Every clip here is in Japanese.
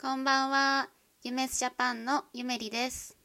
こんばんは。ゆめすジャパンのゆめりです。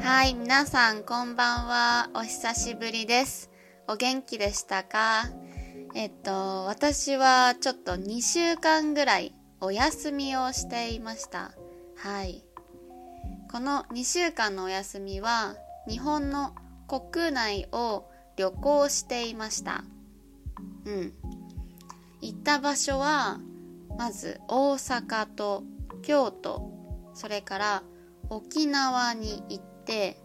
はい、皆さんこんばんは。お久しぶりです。お元気でしたか？えっと、私はちょっと2週間ぐらいお休みをしていました。はい。この2週間のお休みは日本の国内を旅行していました。うん。行った場所はまず大阪と京都、それから沖縄に行って、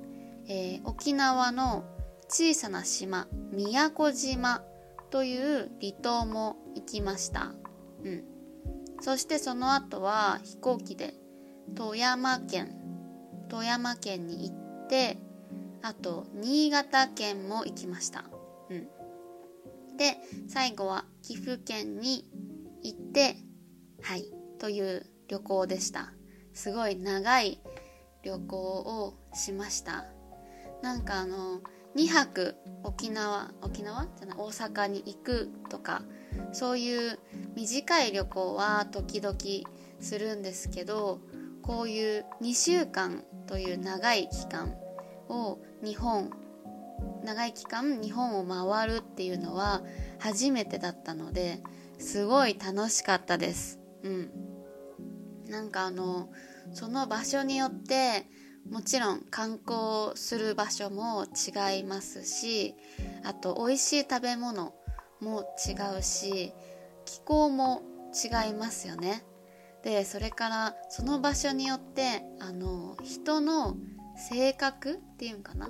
えー沖縄の小さな島宮古島という離島も行きました。うん。そしてその後は飛行機で富山県富山県に行ってあと新潟県も行きました。うん。で最後は岐阜県に行ってはいという旅行でした。すごい長い旅行をしました。なんかあの2泊沖縄沖縄？じゃない大阪に行くとかそういう短い旅行は時々するんですけどこういう2週間という長い期間を日本長い期間日本を回るっていうのは初めてだったのですごい楽しかったです。うん。なんかあのその場所によってもちろん観光する場所も違いますしあと美味しい食べ物も違うし気候も違いますよね。でそれからその場所によってあの人の性格っていうんかな？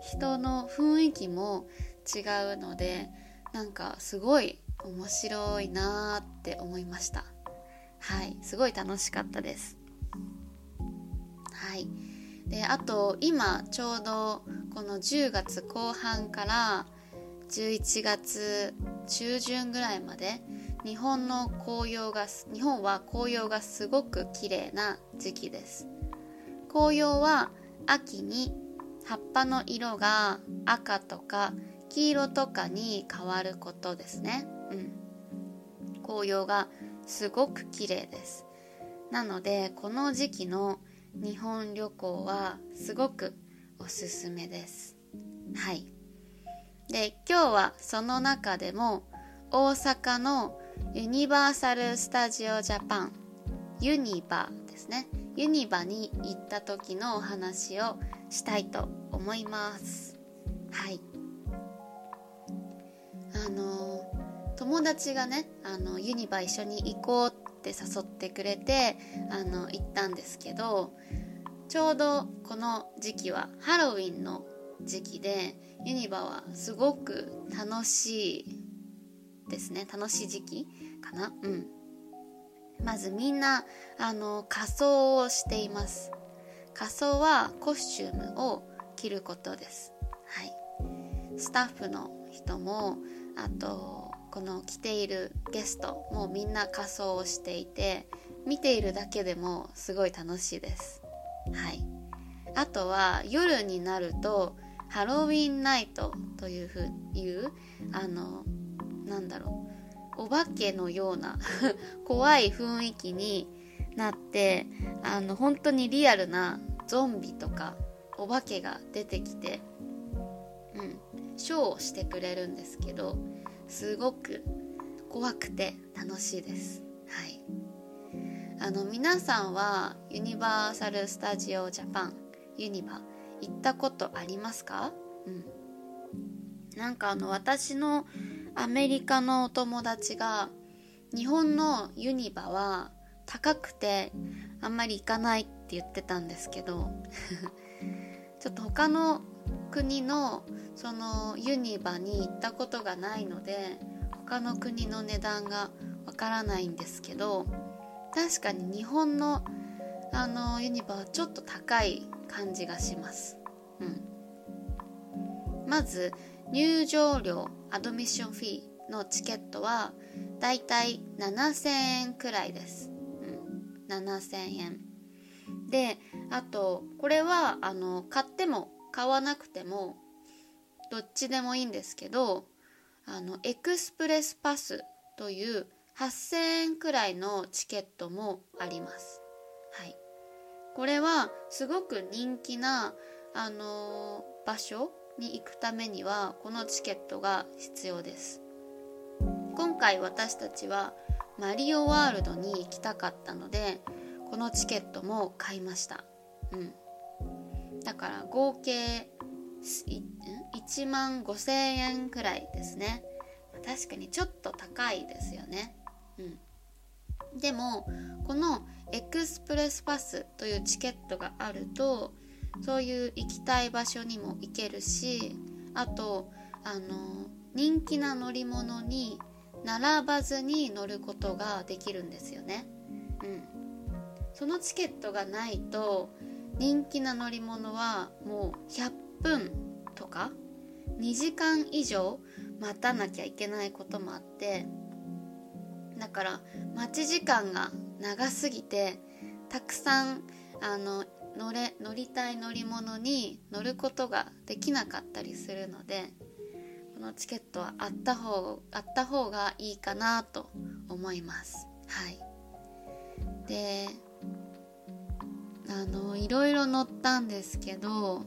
人の雰囲気も違うのでなんかすごい面白いなーって思いました。はいすごい楽しかったです。はい。であと今ちょうどこの10月後半から11月中旬ぐらいまで日本の紅葉が日本は紅葉がすごく綺麗な時期です。紅葉は秋に葉っぱの色が赤とか黄色とかに変わることですね。うん。紅葉がすごく綺麗です。なのでこの時期の日本旅行はすごくおすすめです。はい。で今日はその中でも大阪のユニバーサル・スタジオ・ジャパンユニバですね。ユニバに行った時のお話をしたいと思います。はい。あの友達がねあのユニバ一緒に行こうって誘ってくれてあの行ったんですけどちょうどこの時期はハロウィンの時期でユニバはすごく楽しいですね。楽しい時期かな？うん。まずみんなあの仮装をしています。仮装はコスチュームを着ることです。はい。スタッフの人もあとこの来ているゲストもみんな仮装をしていて見ているだけでもすごい楽しいです。はい。あとは夜になるとハロウィンナイトというふういうあのなんだろう。お化けのような 怖い雰囲気になってあの本当にリアルなゾンビとかお化けが出てきて、うん、ショーをしてくれるんですけどすごく怖くて楽しいです。はい、あの皆さんはユニバーサル・スタジオ・ジャパンユニバ行ったことありますか、うん、なんかあの私のアメリカのお友達が日本のユニバは高くてあんまり行かないって言ってたんですけど ちょっと他の国のそのユニバに行ったことがないので他の国の値段がわからないんですけど確かに日本のあのユニバはちょっと高い感じがします、うん、まず入場料アドミッションフィーのチケットはだいたい7000円くらいです、うん、7000円。であとこれはあの買っても買わなくてもどっちでもいいんですけどあのエクスプレスパスという8000円くらいのチケットもあります。はい。これはすごく人気なあの場所に行くためにはこのチケットが必要です。今回私たちはマリオワールドに行きたかったのでこのチケットも買いました。うん。だから合計1万5000円くらいですね。確かにちょっと高いですよね。うん。でもこのエクスプレスパスというチケットがあるとそういう行きたい場所にも行けるしあとあの人気な乗り物に並ばずに乗ることができるんですよね。うん、そのチケットがないと人気な乗り物はもう100分とか2時間以上待たなきゃいけないこともあってだから待ち時間が長すぎてたくさんあの乗れ乗りたい乗り物に乗ることができなかったりするのでこのチケットはあった方あった方がいいかなと思います。はい。であのいろいろ乗ったんですけど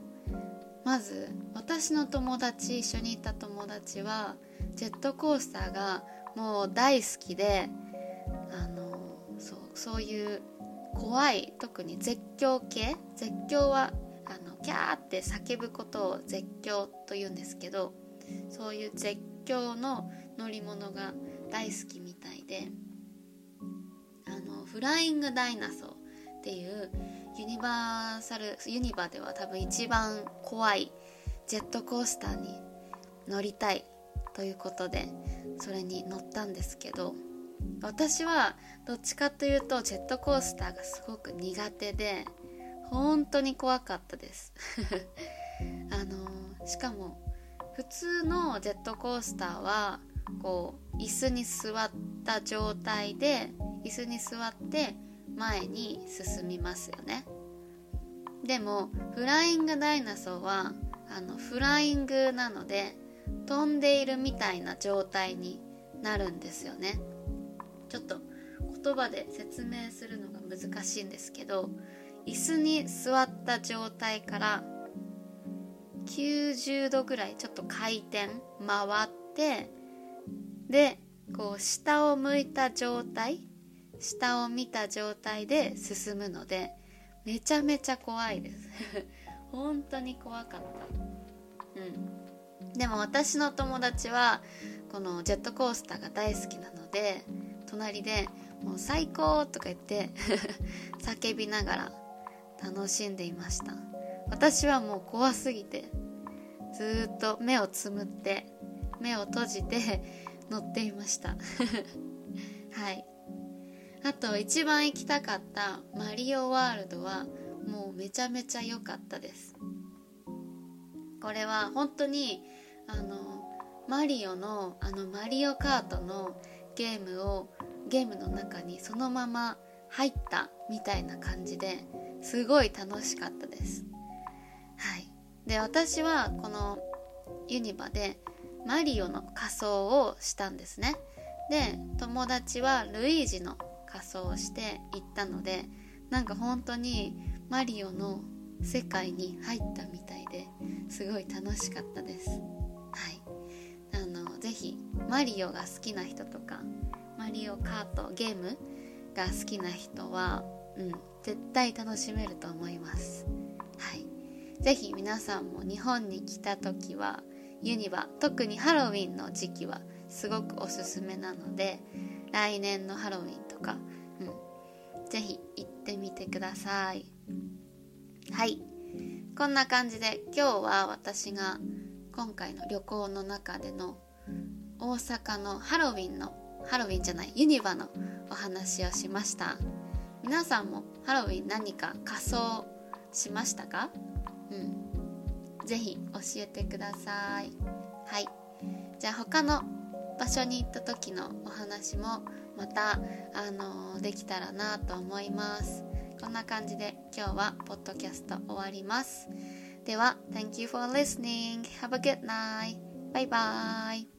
まず私の友達一緒にいた友達はジェットコースターがもう大好きであのそうそういう怖い特に絶叫系絶叫はあのキャーって叫ぶことを絶叫と言うんですけどそういう絶叫の乗り物が大好きみたいであのフライングダイナソーっていうユニバーサルユニバでは多分一番怖いジェットコースターに乗りたいということでそれに乗ったんですけど私はどっちかというとジェットコースターがすごく苦手で本当に怖かったです。あのしかも普通のジェットコースターはこう椅子に座った状態で椅子に座って前に進みますよね。でもフライングダイナソーはあのフライングなので飛んでいるみたいな状態になるんですよね。ちょっと言葉で説明するのが難しいんですけど椅子に座った状態から90度ぐらいちょっと回転回ってでこう下を向いた状態下を見た状態で進むのでめちゃめちゃ怖いです。本当に怖かった。うん。でも私の友達はこのジェットコースターが大好きなので隣でもう最高とか言って 叫びながら楽しんでいました。私はもう怖すぎてずっと目をつむって目を閉じて乗っていました。はい。あと一番行きたかったマリオワールドはもうめちゃめちゃ良かったです。これは本当にあのマリオのあのマリオカートのゲームをゲームの中にそのまま入ったみたいな感じですごい楽しかったです。はい。で私はこのユニバでマリオの仮装をしたんですね。で友達はルイージの仮装をして行ったのでなんか本当にマリオの世界に入ったみたいですごい楽しかったです。はい。あのぜひマリオが好きな人とかマリオカートゲームが好きな人は、うん、絶対楽しめると思います。はい。ぜひ皆さんも日本に来た時はユニバ特にハロウィンの時期はすごくおすすめなので来年のハロウィンとか、うん、ぜひ行ってみてください。はい。こんな感じで今日は私が今回の旅行の中での大阪のハロウィンのハロウィンじゃないユニバのお話をしました。皆さんもハロウィン何か仮装しましたか？うん。ぜひ教えてください。はい。じゃあ他の場所に行った時のお話もまたあのできたらなと思います。こんな感じで今日はポッドキャスト終わります。では Thank you for listening. Have a good night. Bye bye.